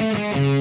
Música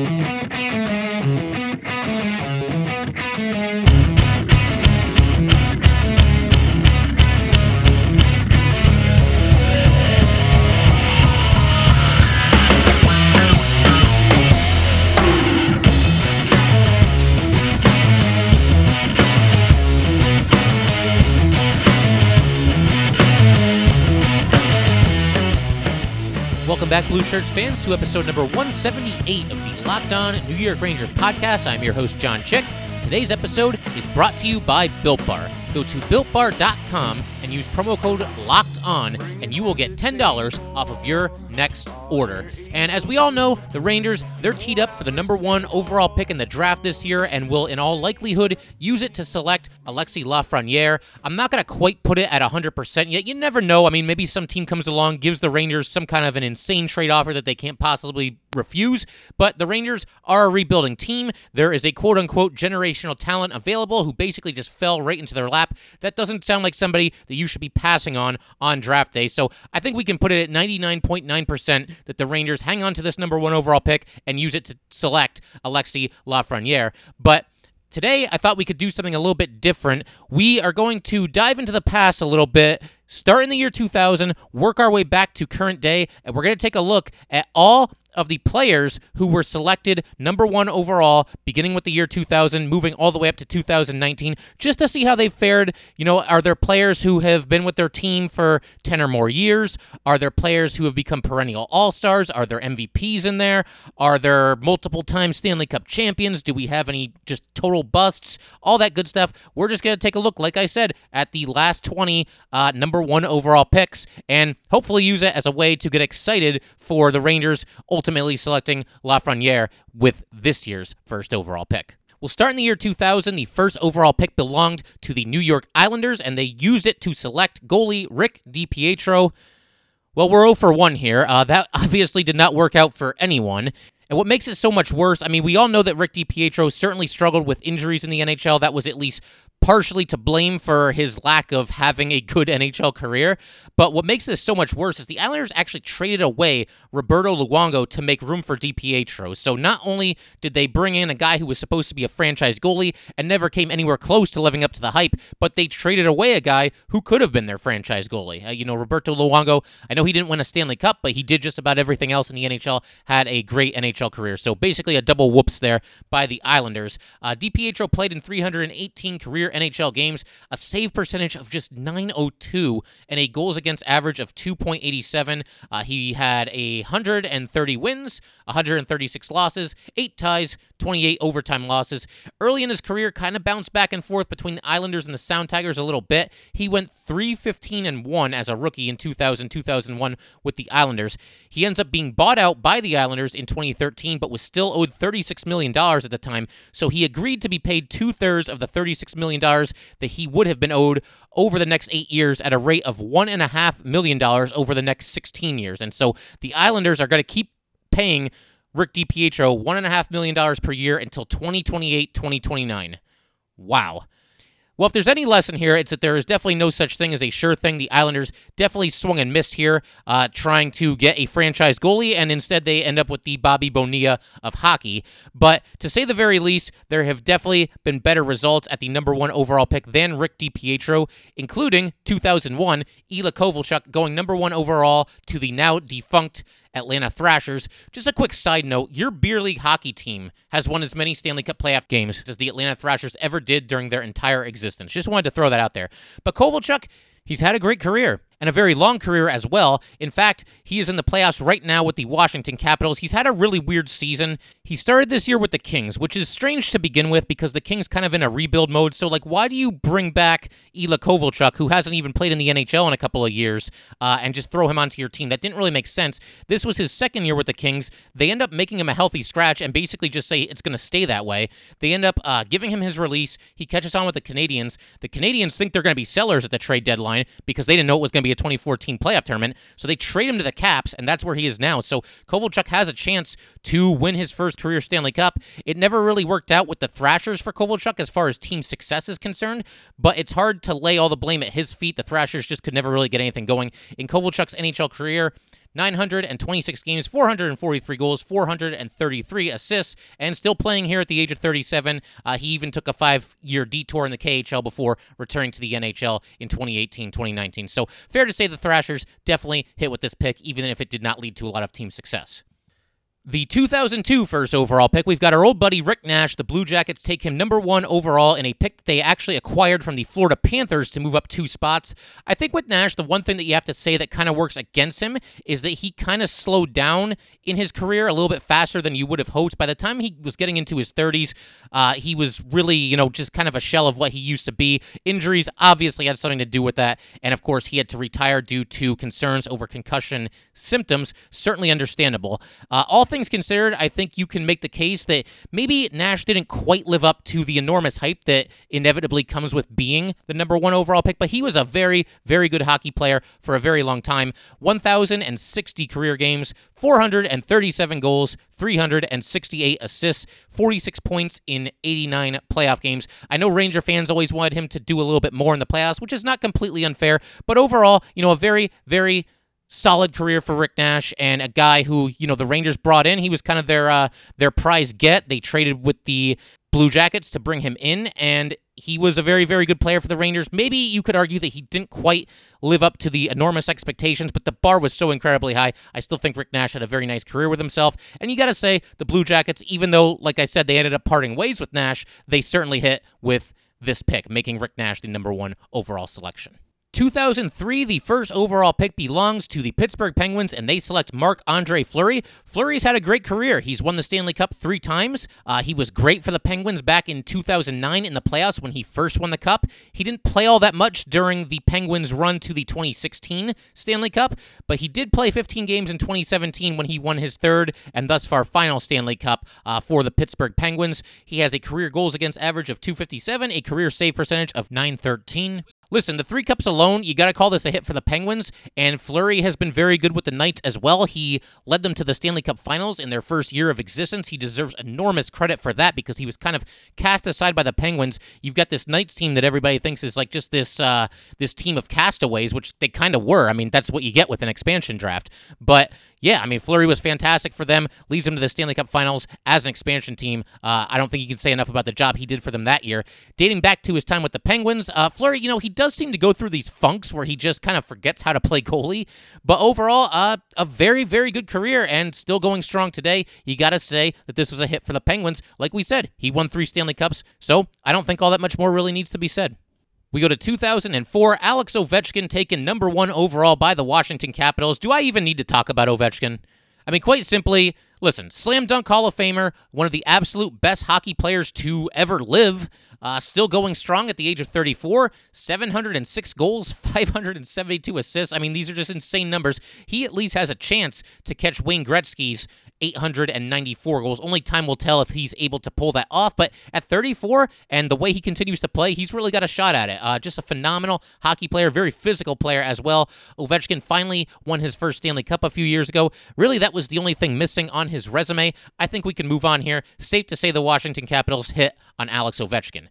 Welcome back, Blue Shirts fans, to episode number 178 of the Locked On New York Rangers podcast. I'm your host, John Chick. Today's episode is brought to you by Built Bar. Go to builtbar.com and use promo code LOCKED ON, and you will get $10 off of your next order. And as we all know, the Rangers, they're teed up for the number one overall pick in the draft this year and will, in all likelihood, use it to select Alexi Lafreniere. I'm not going to quite put it at 100% yet. You never know. I mean, maybe some team comes along, gives the Rangers some kind of an insane trade offer that they can't possibly refuse. But the Rangers are a rebuilding team. There is a quote unquote generational talent available who basically just fell right into their lap. That doesn't sound like somebody that you should be passing on on draft day. So I think we can put it at 99.9% that the Rangers hang on to this number one overall pick and use it to select Alexi Lafreniere. But Today, I thought we could do something a little bit different. We are going to dive into the past a little bit, start in the year 2000, work our way back to current day, and we're going to take a look at all of the players who were selected number one overall, beginning with the year 2000, moving all the way up to 2019, just to see how they fared. You know, are there players who have been with their team for 10 or more years? Are there players who have become perennial all stars? Are there MVPs in there? Are there multiple time Stanley Cup champions? Do we have any just total busts? All that good stuff. We're just going to take a look, like I said, at the last 20 uh, number one overall picks and hopefully use it as a way to get excited for the Rangers ultimately selecting Lafreniere with this year's first overall pick. We'll start in the year 2000. The first overall pick belonged to the New York Islanders, and they used it to select goalie Rick DiPietro. Well, we're 0 for 1 here. Uh, that obviously did not work out for anyone. And what makes it so much worse, I mean, we all know that Rick DiPietro certainly struggled with injuries in the NHL. That was at least partially to blame for his lack of having a good NHL career. But what makes this so much worse is the Islanders actually traded away Roberto Luongo to make room for DiPietro. So not only did they bring in a guy who was supposed to be a franchise goalie and never came anywhere close to living up to the hype, but they traded away a guy who could have been their franchise goalie. Uh, you know, Roberto Luongo, I know he didn't win a Stanley Cup, but he did just about everything else in the NHL, had a great NHL career. So basically a double whoops there by the Islanders. Uh, DiPietro played in 318 career NHL games, a save percentage of just 902, and a goals against average of 2.87. Uh, he had 130 wins, 136 losses, 8 ties, 28 overtime losses. Early in his career, kind of bounced back and forth between the Islanders and the Sound Tigers a little bit. He went 315 and 1 as a rookie in 2000 2001 with the Islanders. He ends up being bought out by the Islanders in 2013, but was still owed $36 million at the time. So he agreed to be paid two thirds of the $36 million that he would have been owed over the next eight years at a rate of $1.5 million over the next 16 years. And so the Islanders are going to keep paying Rick DiPietro $1.5 million per year until 2028, 2029. Wow. Well, if there's any lesson here, it's that there is definitely no such thing as a sure thing. The Islanders definitely swung and missed here, uh, trying to get a franchise goalie, and instead they end up with the Bobby Bonilla of hockey. But to say the very least, there have definitely been better results at the number one overall pick than Rick DiPietro, including 2001, Ilya Kovalchuk going number one overall to the now defunct Atlanta Thrashers. Just a quick side note your beer league hockey team has won as many Stanley Cup playoff games as the Atlanta Thrashers ever did during their entire existence. Just wanted to throw that out there. But Kovalchuk, he's had a great career and a very long career as well. In fact, he is in the playoffs right now with the Washington Capitals. He's had a really weird season. He started this year with the Kings, which is strange to begin with because the Kings kind of in a rebuild mode. So, like, why do you bring back Ilya Kovalchuk, who hasn't even played in the NHL in a couple of years, uh, and just throw him onto your team? That didn't really make sense. This was his second year with the Kings. They end up making him a healthy scratch and basically just say it's going to stay that way. They end up uh, giving him his release. He catches on with the Canadiens. The Canadiens think they're going to be sellers at the trade deadline because they didn't know it was going to be a 2014 playoff tournament. So they trade him to the Caps, and that's where he is now. So Kovalchuk has a chance to win his first career Stanley Cup. It never really worked out with the Thrashers for Kovalchuk as far as team success is concerned, but it's hard to lay all the blame at his feet. The Thrashers just could never really get anything going. In Kovalchuk's NHL career, 926 games, 443 goals, 433 assists, and still playing here at the age of 37. Uh, he even took a five year detour in the KHL before returning to the NHL in 2018 2019. So, fair to say the Thrashers definitely hit with this pick, even if it did not lead to a lot of team success. The 2002 first overall pick, we've got our old buddy Rick Nash. The Blue Jackets take him number one overall in a pick that they actually acquired from the Florida Panthers to move up two spots. I think with Nash, the one thing that you have to say that kind of works against him is that he kind of slowed down in his career a little bit faster than you would have hoped. By the time he was getting into his 30s, uh, he was really, you know, just kind of a shell of what he used to be. Injuries obviously had something to do with that. And of course, he had to retire due to concerns over concussion symptoms. Certainly understandable. Uh, all things things considered, I think you can make the case that maybe Nash didn't quite live up to the enormous hype that inevitably comes with being the number one overall pick, but he was a very, very good hockey player for a very long time. 1,060 career games, 437 goals, 368 assists, 46 points in 89 playoff games. I know Ranger fans always wanted him to do a little bit more in the playoffs, which is not completely unfair, but overall, you know, a very, very solid career for Rick Nash and a guy who you know the Rangers brought in. He was kind of their uh, their prize get. They traded with the Blue Jackets to bring him in, and he was a very very good player for the Rangers. Maybe you could argue that he didn't quite live up to the enormous expectations, but the bar was so incredibly high. I still think Rick Nash had a very nice career with himself. And you got to say the Blue Jackets, even though like I said they ended up parting ways with Nash, they certainly hit with this pick, making Rick Nash the number one overall selection. 2003, the first overall pick belongs to the Pittsburgh Penguins, and they select Marc Andre Fleury. Fleury's had a great career. He's won the Stanley Cup three times. Uh, he was great for the Penguins back in 2009 in the playoffs when he first won the Cup. He didn't play all that much during the Penguins' run to the 2016 Stanley Cup, but he did play 15 games in 2017 when he won his third and thus far final Stanley Cup uh, for the Pittsburgh Penguins. He has a career goals against average of 257, a career save percentage of 913. Listen, the three cups alone, you got to call this a hit for the Penguins, and Fleury has been very good with the Knights as well. He led them to the Stanley Cup finals in their first year of existence. He deserves enormous credit for that because he was kind of cast aside by the Penguins. You've got this Knights team that everybody thinks is like just this uh, this team of castaways, which they kind of were. I mean, that's what you get with an expansion draft. But yeah, I mean, Fleury was fantastic for them, leads them to the Stanley Cup finals as an expansion team. Uh, I don't think you can say enough about the job he did for them that year. Dating back to his time with the Penguins, uh, Fleury, you know, he does seem to go through these funks where he just kind of forgets how to play goalie. But overall, uh, a very, very good career and still going strong today. You got to say that this was a hit for the Penguins. Like we said, he won three Stanley Cups, so I don't think all that much more really needs to be said. We go to 2004. Alex Ovechkin taken number one overall by the Washington Capitals. Do I even need to talk about Ovechkin? I mean, quite simply, listen, slam dunk Hall of Famer, one of the absolute best hockey players to ever live. Uh, still going strong at the age of 34, 706 goals, 572 assists. I mean, these are just insane numbers. He at least has a chance to catch Wayne Gretzky's 894 goals. Only time will tell if he's able to pull that off. But at 34 and the way he continues to play, he's really got a shot at it. Uh, just a phenomenal hockey player, very physical player as well. Ovechkin finally won his first Stanley Cup a few years ago. Really, that was the only thing missing on his resume. I think we can move on here. Safe to say the Washington Capitals hit on Alex Ovechkin.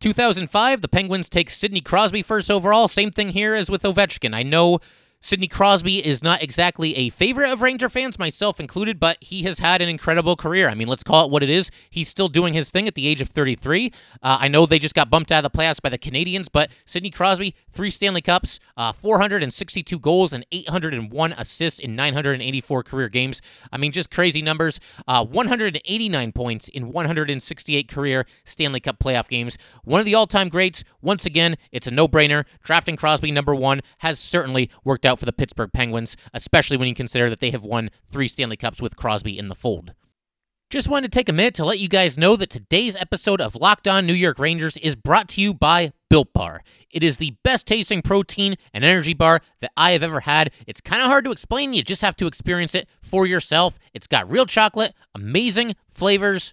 2005, the Penguins take Sidney Crosby first overall. Same thing here as with Ovechkin. I know Sidney Crosby is not exactly a favorite of Ranger fans, myself included, but he has had an incredible career. I mean, let's call it what it is. He's still doing his thing at the age of 33. Uh, I know they just got bumped out of the playoffs by the Canadiens, but Sidney Crosby, three Stanley Cups, uh, 462 goals, and 801 assists in 984 career games. I mean, just crazy numbers. Uh, 189 points in 168 career Stanley Cup playoff games. One of the all time greats. Once again, it's a no brainer. Drafting Crosby number one has certainly worked out for the Pittsburgh Penguins, especially when you consider that they have won three Stanley Cups with Crosby in the fold. Just wanted to take a minute to let you guys know that today's episode of Locked On New York Rangers is brought to you by Built Bar. It is the best tasting protein and energy bar that I have ever had. It's kind of hard to explain, you just have to experience it for yourself. It's got real chocolate, amazing flavors,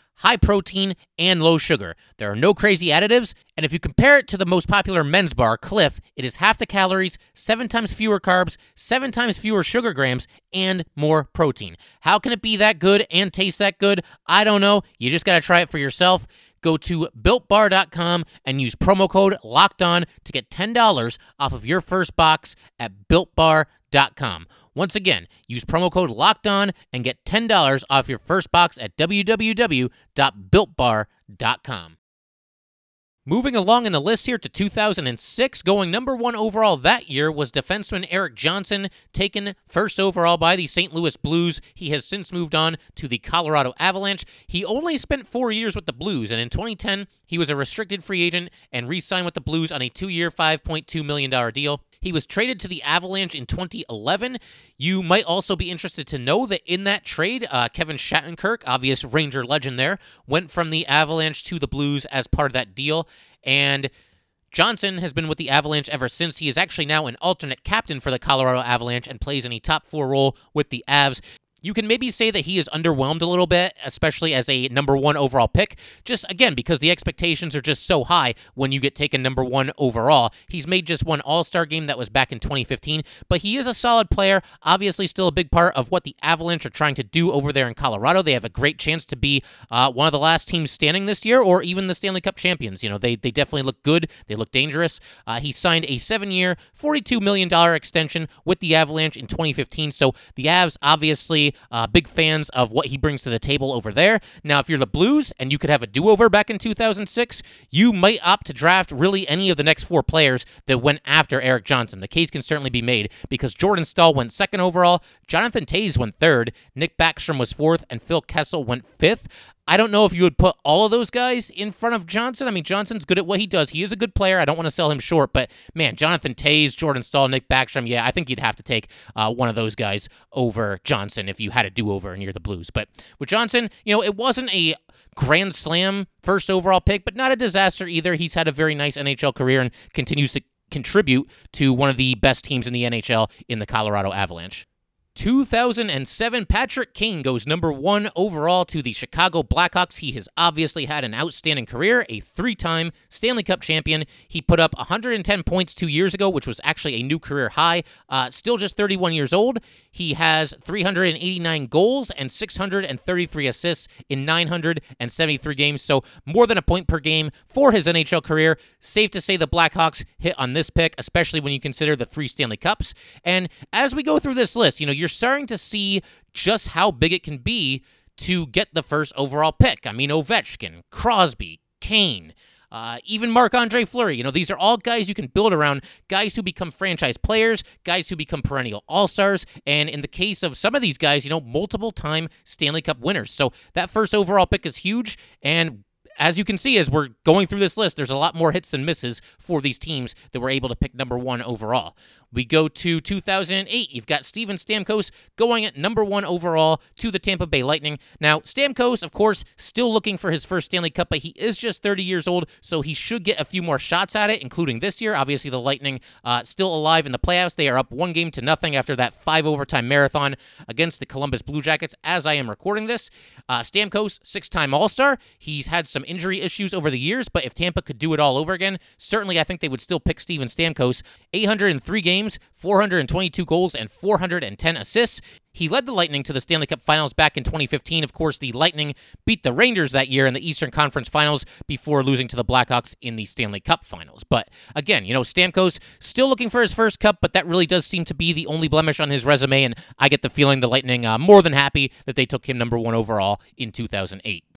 high protein, and low sugar. There are no crazy additives, and if you compare it to the most popular men's bar, Clif, it is half the calories, seven times fewer carbs, seven times fewer sugar grams, and more protein. How can it be that good and taste that good? I don't know. You just got to try it for yourself. Go to builtbar.com and use promo code locked on to get $10 off of your first box at builtbar.com. Once again, use promo code locked on and get $10 off your first box at www.builtbar.com. Moving along in the list here to 2006, going number one overall that year was defenseman Erik Johnson, taken first overall by the St. Louis Blues. He has since moved on to the Colorado Avalanche. He only spent four years with the Blues, and in 2010, he was a restricted free agent and re signed with the Blues on a two year, $5.2 million deal. He was traded to the Avalanche in 2011. You might also be interested to know that in that trade, uh, Kevin Shattenkirk, obvious Ranger legend there, went from the Avalanche to the Blues as part of that deal. And Johnson has been with the Avalanche ever since. He is actually now an alternate captain for the Colorado Avalanche and plays in a top four role with the Avs. You can maybe say that he is underwhelmed a little bit, especially as a number one overall pick, just again because the expectations are just so high when you get taken number one overall. He's made just one All Star game that was back in 2015, but he is a solid player, obviously, still a big part of what the Avalanche are trying to do over there in Colorado. They have a great chance to be uh, one of the last teams standing this year, or even the Stanley Cup champions. You know, they, they definitely look good, they look dangerous. Uh, he signed a seven year, $42 million extension with the Avalanche in 2015, so the Avs obviously uh, big fans of what he brings to the table over there. Now, if you're the Blues and you could have a do over back in 2006, you might opt to draft really any of the next four players that went after Erik Johnson. The case can certainly be made because Jordan Staal went second overall, Jonathan Toews went third, Nick Backstrom was fourth, and Phil Kessel went fifth. I don't know if you would put all of those guys in front of Johnson. I mean, Johnson's good at what he does. He is a good player. I don't want to sell him short, but man, Jonathan Toews, Jordan Staal, Nick Backstrom, yeah, I think you'd have to take uh, one of those guys over Johnson if you had a do over and you're the Blues. But with Johnson, you know, it wasn't a grand slam first overall pick, but not a disaster either. He's had a very nice NHL career and continues to contribute to one of the best teams in the NHL in the Colorado Avalanche. 2007, Patrick Kane goes number one overall to the Chicago Blackhawks. He has obviously had an outstanding career, a three time Stanley Cup champion. He put up 110 points two years ago, which was actually a new career high. Uh, still just 31 years old. He has 389 goals and 633 assists in 973 games, so more than a point per game for his NHL career. Safe to say the Blackhawks hit on this pick, especially when you consider the three Stanley Cups. And as we go through this list, you know, you're starting to see just how big it can be to get the first overall pick. I mean, Ovechkin, Crosby, Kane. Uh, even Marc Andre Fleury. You know, these are all guys you can build around, guys who become franchise players, guys who become perennial all stars, and in the case of some of these guys, you know, multiple time Stanley Cup winners. So that first overall pick is huge, and as you can see, as we're going through this list, there's a lot more hits than misses for these teams that were able to pick number one overall. We go to 2008. You've got Steven Stamkos going at number one overall to the Tampa Bay Lightning. Now, Stamkos, of course, still looking for his first Stanley Cup, but he is just 30 years old, so he should get a few more shots at it, including this year. Obviously, the Lightning uh, still alive in the playoffs. They are up one game to nothing after that five overtime marathon against the Columbus Blue Jackets as I am recording this. Uh, Stamkos, six time All Star. He's had some injury issues over the years, but if Tampa could do it all over again, certainly I think they would still pick Steven Stamkos. 803 games games, 422 goals, and 410 assists. He led the Lightning to the Stanley Cup Finals back in 2015. Of course, the Lightning beat the Rangers that year in the Eastern Conference Finals before losing to the Blackhawks in the Stanley Cup Finals. But again, you know, Stamkos still looking for his first cup, but that really does seem to be the only blemish on his resume. And I get the feeling the Lightning uh, more than happy that they took him number one overall in 2008.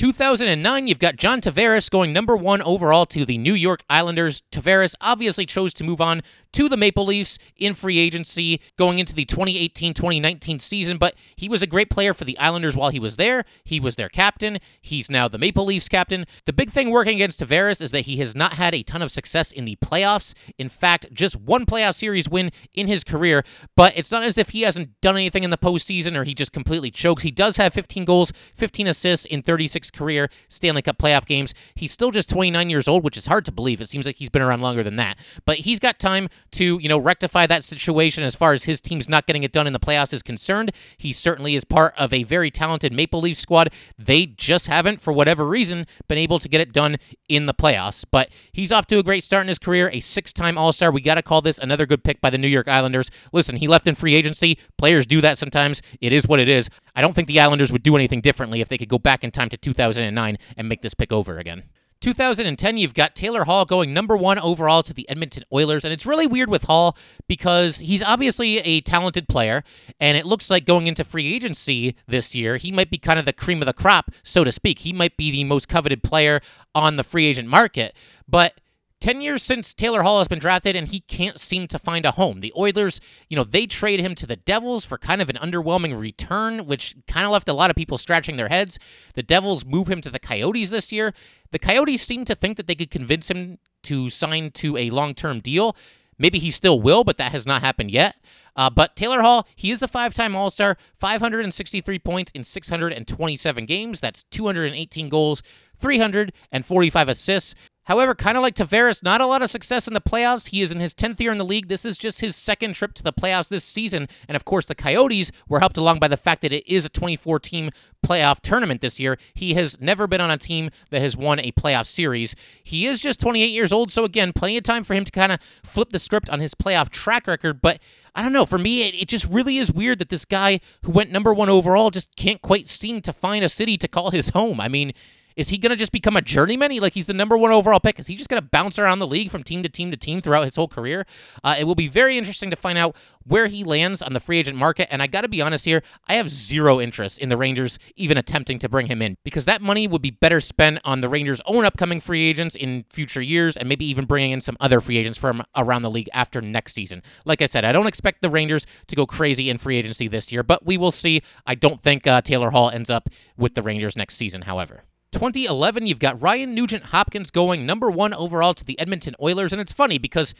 2009, you've got John Tavares going number one overall to the New York Islanders. Tavares obviously chose to move on to the Maple Leafs in free agency going into the 2018 2019 season, but he was a great player for the Islanders while he was there. He was their captain. He's now the Maple Leafs captain. The big thing working against Tavares is that he has not had a ton of success in the playoffs. In fact, just one playoff series win in his career, but it's not as if he hasn't done anything in the postseason or he just completely chokes. He does have 15 goals, 15 assists in 36 career Stanley Cup playoff games. He's still just 29 years old, which is hard to believe. It seems like he's been around longer than that, but he's got time to, you know, rectify that situation as far as his team's not getting it done in the playoffs is concerned. He certainly is part of a very talented Maple Leaf squad. They just haven't, for whatever reason, been able to get it done in the playoffs. But he's off to a great start in his career, a six time All Star. We got to call this another good pick by the New York Islanders. Listen, he left in free agency. Players do that sometimes. It is what it is. I don't think the Islanders would do anything differently if they could go back in time to 2009 and make this pick over again. 2010, you've got Taylor Hall going number one overall to the Edmonton Oilers. And it's really weird with Hall because he's obviously a talented player. And it looks like going into free agency this year, he might be kind of the cream of the crop, so to speak. He might be the most coveted player on the free agent market. But 10 years since Taylor Hall has been drafted and he can't seem to find a home. The Oilers, you know, they trade him to the Devils for kind of an underwhelming return, which kind of left a lot of people scratching their heads. The Devils move him to the Coyotes this year. The Coyotes seem to think that they could convince him to sign to a long term deal. Maybe he still will, but that has not happened yet. Uh, but Taylor Hall, he is a five time All Star, 563 points in 627 games. That's 218 goals, 345 assists. However, kind of like Tavares, not a lot of success in the playoffs. He is in his 10th year in the league. This is just his second trip to the playoffs this season. And of course, the Coyotes were helped along by the fact that it is a 24 team playoff tournament this year. He has never been on a team that has won a playoff series. He is just 28 years old, so again, plenty of time for him to kind of flip the script on his playoff track record. But I don't know. For me, it, it just really is weird that this guy who went number one overall just can't quite seem to find a city to call his home. I mean, is he going to just become a journeyman? He, like he's the number one overall pick. Is he just going to bounce around the league from team to team to team throughout his whole career? Uh, it will be very interesting to find out where he lands on the free agent market. And I got to be honest here, I have zero interest in the Rangers even attempting to bring him in because that money would be better spent on the Rangers' own upcoming free agents in future years and maybe even bringing in some other free agents from around the league after next season. Like I said, I don't expect the Rangers to go crazy in free agency this year, but we will see. I don't think uh, Taylor Hall ends up with the Rangers next season, however. 2011, you've got Ryan Nugent Hopkins going number one overall to the Edmonton Oilers. And it's funny because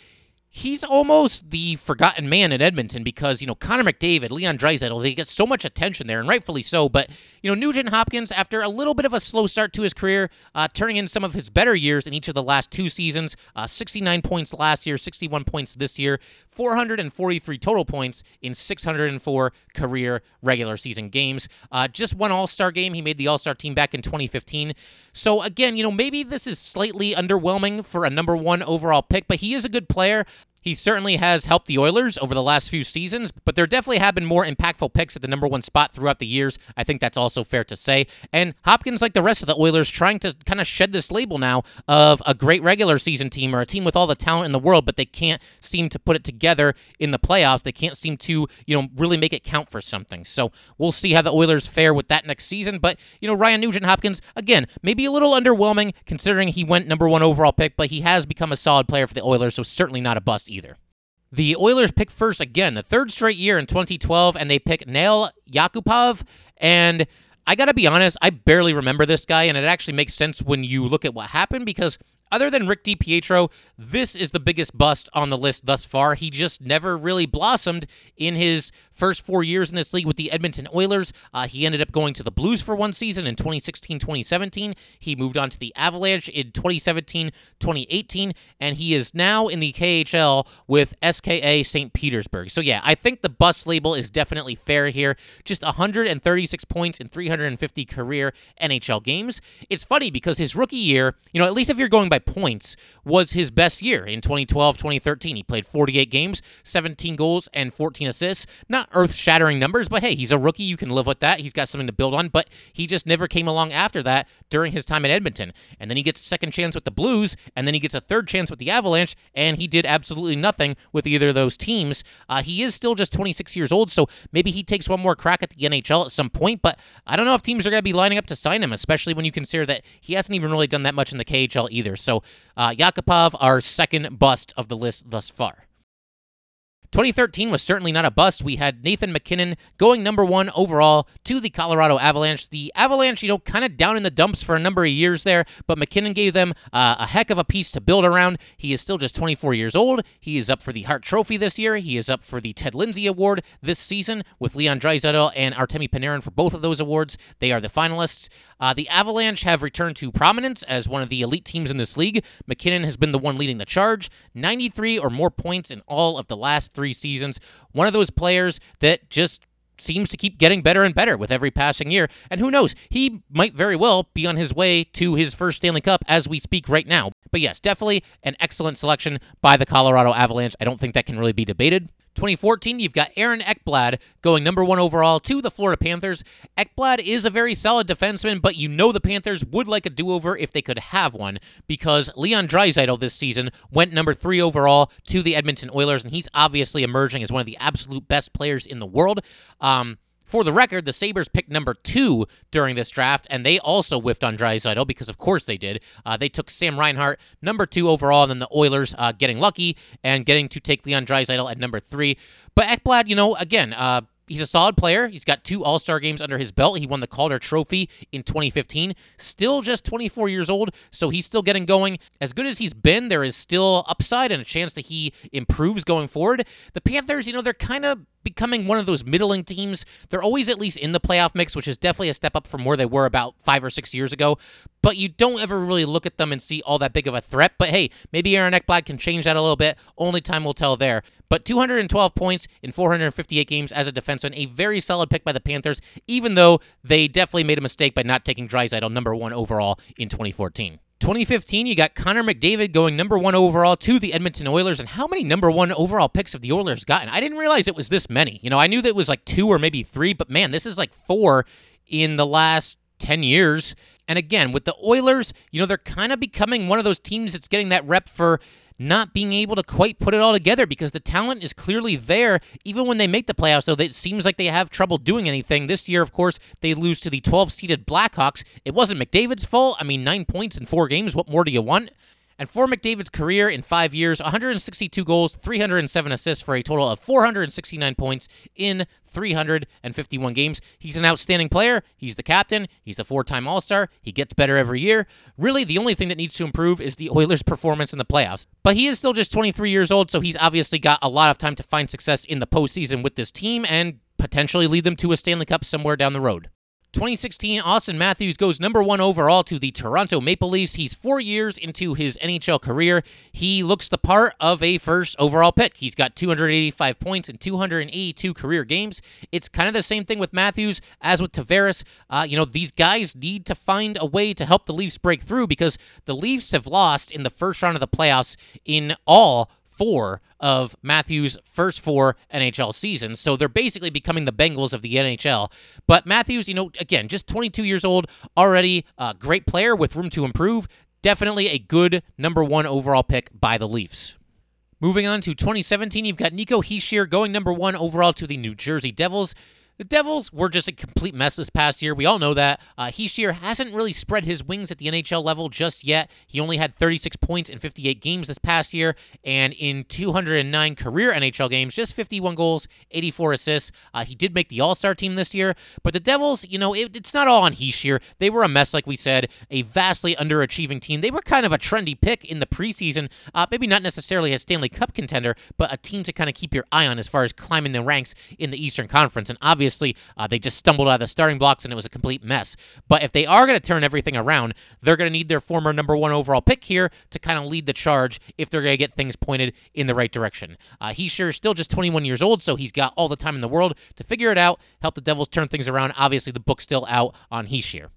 he's almost the forgotten man in Edmonton because, you know, Connor McDavid, Leon Draisaitl, they get so much attention there, and rightfully so. But, you know, Nugent Hopkins, after a little bit of a slow start to his career, uh, turning in some of his better years in each of the last two seasons, uh, 69 points last year, 61 points this year, 443 total points in 604 career regular season games. Uh, just one All Star game. He made the All Star team back in 2015. So, again, you know, maybe this is slightly underwhelming for a number one overall pick, but he is a good player. He certainly has helped the Oilers over the last few seasons, but there definitely have been more impactful picks at the number one spot throughout the years. I think that's also fair to say. And Hopkins, like the rest of the Oilers, trying to kind of shed this label now of a great regular season team or a team with all the talent in the world, but they can't seem to put it together in the playoffs. They can't seem to, you know, really make it count for something. So we'll see how the Oilers fare with that next season. But, you know, Ryan Nugent Hopkins, again, maybe a little underwhelming considering he went number one overall pick, but he has become a solid player for the Oilers, so certainly not a bust either. The Oilers pick first again, the third straight year in 2012, and they pick Nail Yakupov. And I got to be honest, I barely remember this guy, and it actually makes sense when you look at what happened because other than Rick DiPietro, this is the biggest bust on the list thus far. He just never really blossomed in his first four years in this league with the Edmonton Oilers. Uh, he ended up going to the Blues for one season in 2016 2017. He moved on to the Avalanche in 2017 2018, and he is now in the KHL with SKA St. Petersburg. So, yeah, I think the bus label is definitely fair here. Just 136 points in 350 career NHL games. It's funny because his rookie year, you know, at least if you're going by points, was his best year in 2012 2013. He played 48 games, 17 goals, and 14 assists. Not earth shattering numbers, but hey, he's a rookie. You can live with that. He's got something to build on, but he just never came along after that during his time in Edmonton. And then he gets a second chance with the Blues, and then he gets a third chance with the Avalanche, and he did absolutely nothing with either of those teams. Uh, he is still just 26 years old, so maybe he takes one more crack at the NHL at some point, but I don't know if teams are going to be lining up to sign him, especially when you consider that he hasn't even really done that much in the KHL either. So, uh, Yakupov, our second bust of the list thus far. 2013 was certainly not a bust. We had Nathan MacKinnon going number one overall to the Colorado Avalanche. The Avalanche, you know, kind of down in the dumps for a number of years there, but MacKinnon gave them uh, a heck of a piece to build around. He is still just 24 years old. He is up for the Hart Trophy this year. He is up for the Ted Lindsay Award this season with Leon Draisaitl and Artemi Panarin for both of those awards. They are the finalists. Uh, the Avalanche have returned to prominence as one of the elite teams in this league. MacKinnon has been the one leading the charge, 93 or more points in all of the last three seasons. One of those players that just seems to keep getting better and better with every passing year. And who knows, he might very well be on his way to his first Stanley Cup as we speak right now. But yes, definitely an excellent selection by the Colorado Avalanche. I don't think that can really be debated. 2014, you've got Aaron Ekblad going number one overall to the Florida Panthers. Ekblad is a very solid defenseman, but you know the Panthers would like a do-over if they could have one because Leon Draisaitl this season went number three overall to the Edmonton Oilers, and he's obviously emerging as one of the absolute best players in the world. Um, for the record, the Sabres picked number two during this draft, and they also whiffed on Draisaitl because, of course, they did. Uh, they took Sam Reinhart, number two overall, and then the Oilers uh, getting lucky and getting to take Leon Draisaitl at number three. But Ekblad, you know, again, uh, He's a solid player. He's got two All Star games under his belt. He won the Calder Trophy in 2015. Still just 24 years old, so he's still getting going. As good as he's been, there is still upside and a chance that he improves going forward. The Panthers, you know, they're kind of becoming one of those middling teams. They're always at least in the playoff mix, which is definitely a step up from where they were about five or six years ago. But you don't ever really look at them and see all that big of a threat. But hey, maybe Aaron Ekblad can change that a little bit. Only time will tell there. But 212 points in 458 games as a defenseman, a very solid pick by the Panthers, even though they definitely made a mistake by not taking Draisaitl number one overall in 2014. 2015, you got Connor McDavid going number one overall to the Edmonton Oilers. And how many number one overall picks have the Oilers gotten? I didn't realize it was this many. You know, I knew that it was like two or maybe three, but man, this is like four in the last 10 years. And again, with the Oilers, you know, they're kind of becoming one of those teams that's getting that rep for not being able to quite put it all together because the talent is clearly there. Even when they make the playoffs, though, it seems like they have trouble doing anything. This year, of course, they lose to the 12 seeded Blackhawks. It wasn't McDavid's fault. I mean, nine points in four games. What more do you want? And for McDavid's career in five years, 162 goals, 307 assists for a total of 469 points in 351 games. He's an outstanding player. He's the captain. He's a four time All Star. He gets better every year. Really, the only thing that needs to improve is the Oilers' performance in the playoffs. But he is still just 23 years old, so he's obviously got a lot of time to find success in the postseason with this team and potentially lead them to a Stanley Cup somewhere down the road. 2016, Auston Matthews goes number one overall to the Toronto Maple Leafs. He's four years into his NHL career. He looks the part of a first overall pick. He's got 285 points in 282 career games. It's kind of the same thing with Matthews as with Tavares. Uh, you know, these guys need to find a way to help the Leafs break through because the Leafs have lost in the first round of the playoffs in all four of Matthews' first four NHL seasons. So they're basically becoming the Bengals of the NHL. But Matthews, you know, again, just 22 years old, already a great player with room to improve. Definitely a good number one overall pick by the Leafs. Moving on to 2017, you've got Nico Hischier going number one overall to the New Jersey Devils. The Devils were just a complete mess this past year. We all know that. Uh, Hischier hasn't really spread his wings at the NHL level just yet. He only had 36 points in 58 games this past year, and in 209 career NHL games, just 51 goals, 84 assists. Uh, he did make the All Star team this year, but the Devils, you know, it, it's not all on Hischier. They were a mess, like we said, a vastly underachieving team. They were kind of a trendy pick in the preseason, uh, maybe not necessarily a Stanley Cup contender, but a team to kind of keep your eye on as far as climbing the ranks in the Eastern Conference. And obviously, obviously uh, they just stumbled out of the starting blocks and it was a complete mess. But if they are going to turn everything around, they're going to need their former number one overall pick here to kind of lead the charge if they're going to get things pointed in the right direction. Uh, he's sure still just 21 years old, so he's got all the time in the world to figure it out, help the Devils turn things around. Obviously, the book's still out on Hischier.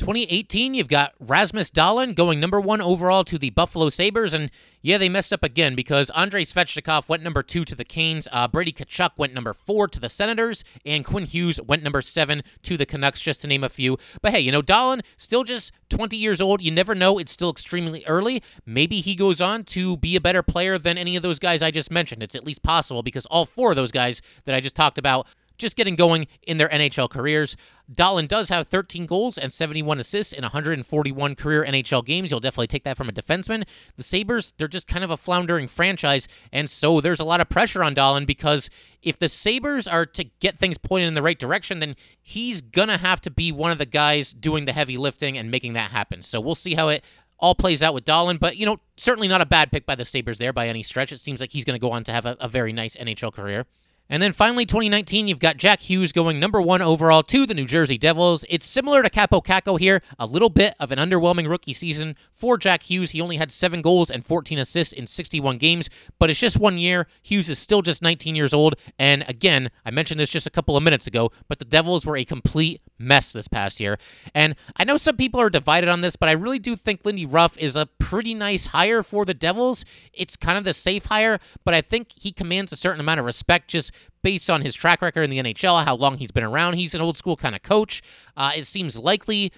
2018, you've got Rasmus Dahlin going number one overall to the Buffalo Sabres. And yeah, they messed up again because Andrei Svechnikov went number two to the Canes. Uh, Brady Tkachuk went number four to the Senators. And Quinn Hughes went number seven to the Canucks, just to name a few. But hey, you know, Dahlin, still just 20 years old. You never know. It's still extremely early. Maybe he goes on to be a better player than any of those guys I just mentioned. It's at least possible because all four of those guys that I just talked about just getting going in their NHL careers. Dahlin does have 13 goals and 71 assists in 141 career NHL games. You'll definitely take that from a defenseman. The Sabres, they're just kind of a floundering franchise, and so there's a lot of pressure on Dahlin because if the Sabres are to get things pointed in the right direction, then he's going to have to be one of the guys doing the heavy lifting and making that happen. So we'll see how it all plays out with Dahlin, but you know, certainly not a bad pick by the Sabres there by any stretch. It seems like he's going to go on to have a, a very nice NHL career. And then finally, 2019, you've got Jack Hughes going number one overall to the New Jersey Devils. It's similar to Kaapo Kakko here, a little bit of an underwhelming rookie season for Jack Hughes. He only had seven goals and 14 assists in 61 games, but it's just one year. Hughes is still just 19 years old. And again, I mentioned this just a couple of minutes ago, but the Devils were a complete mess this past year. And I know some people are divided on this, but I really do think Lindy Ruff is a pretty nice hire for the Devils. It's kind of the safe hire, but I think he commands a certain amount of respect just based on his track record in the NHL, how long he's been around. He's an old school kind of coach. Uh, it seems likely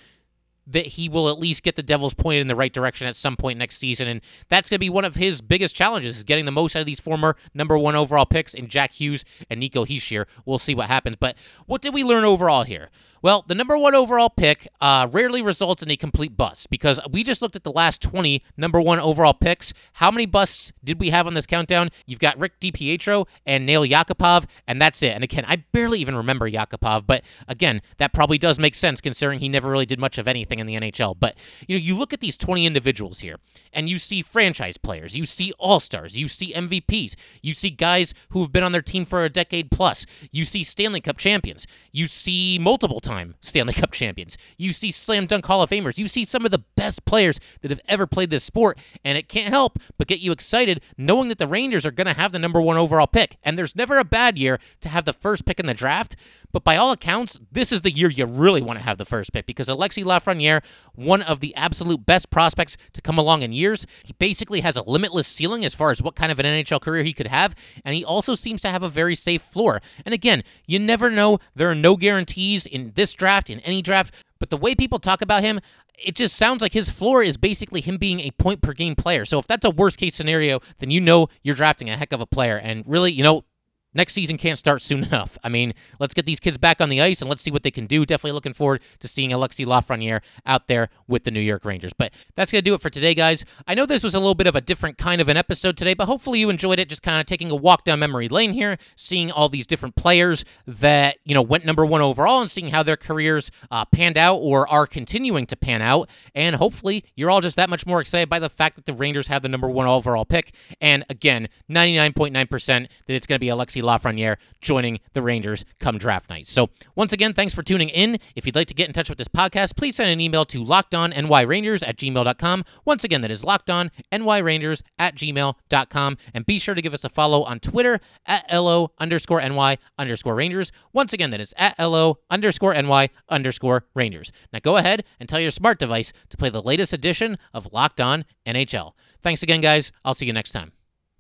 that he will at least get the Devils pointed in the right direction at some point next season. And that's going to be one of his biggest challenges is getting the most out of these former number one overall picks in Jack Hughes and Nico Hischier. We'll see what happens. But what did we learn overall here? Well, the number one overall pick uh, rarely results in a complete bust because we just looked at the last 20 number one overall picks. How many busts did we have on this countdown? You've got Rick DiPietro and Nail Yakupov, and that's it. And again, I barely even remember Yakupov, but again, that probably does make sense considering he never really did much of anything in the NHL. But you know, you look at these 20 individuals here, and you see franchise players, you see all stars, you see MVPs, you see guys who have been on their team for a decade plus, you see Stanley Cup champions, you see multiple time Stanley Cup champions. You see slam dunk Hall of Famers. You see some of the best players that have ever played this sport, and it can't help but get you excited knowing that the Rangers are going to have the number one overall pick. And there's never a bad year to have the first pick in the draft, but by all accounts, this is the year you really want to have the first pick because Alexi Lafreniere, one of the absolute best prospects to come along in years, he basically has a limitless ceiling as far as what kind of an NHL career he could have, and he also seems to have a very safe floor. And again, you never know. There are no guarantees in this draft, in any draft, but the way people talk about him, it just sounds like his floor is basically him being a point per game player. So if that's a worst case scenario, then you know you're drafting a heck of a player. And really, you know, next season can't start soon enough. I mean, let's get these kids back on the ice and let's see what they can do. Definitely looking forward to seeing Alexi Lafreniere out there with the New York Rangers. But that's going to do it for today, guys. I know this was a little bit of a different kind of an episode today, but hopefully you enjoyed it. Just kind of taking a walk down memory lane here, seeing all these different players that, you know, went number one overall and seeing how their careers uh, panned out or are continuing to pan out. And hopefully you're all just that much more excited by the fact that the Rangers have the number one overall pick. And again, 99.9% that it's going to be Alexi Lafreniere joining the Rangers come draft night. So, once again, thanks for tuning in. If you'd like to get in touch with this podcast, please send an email to lockedonnyrangers at gmail.com. Once again, that is lockedonnyrangers at gmail.com. And be sure to give us a follow on Twitter at LO underscore NY underscore Rangers. Once again, that is at LO underscore NY underscore Rangers. Now go ahead and tell your smart device to play the latest edition of Locked On NHL. Thanks again, guys. I'll see you next time.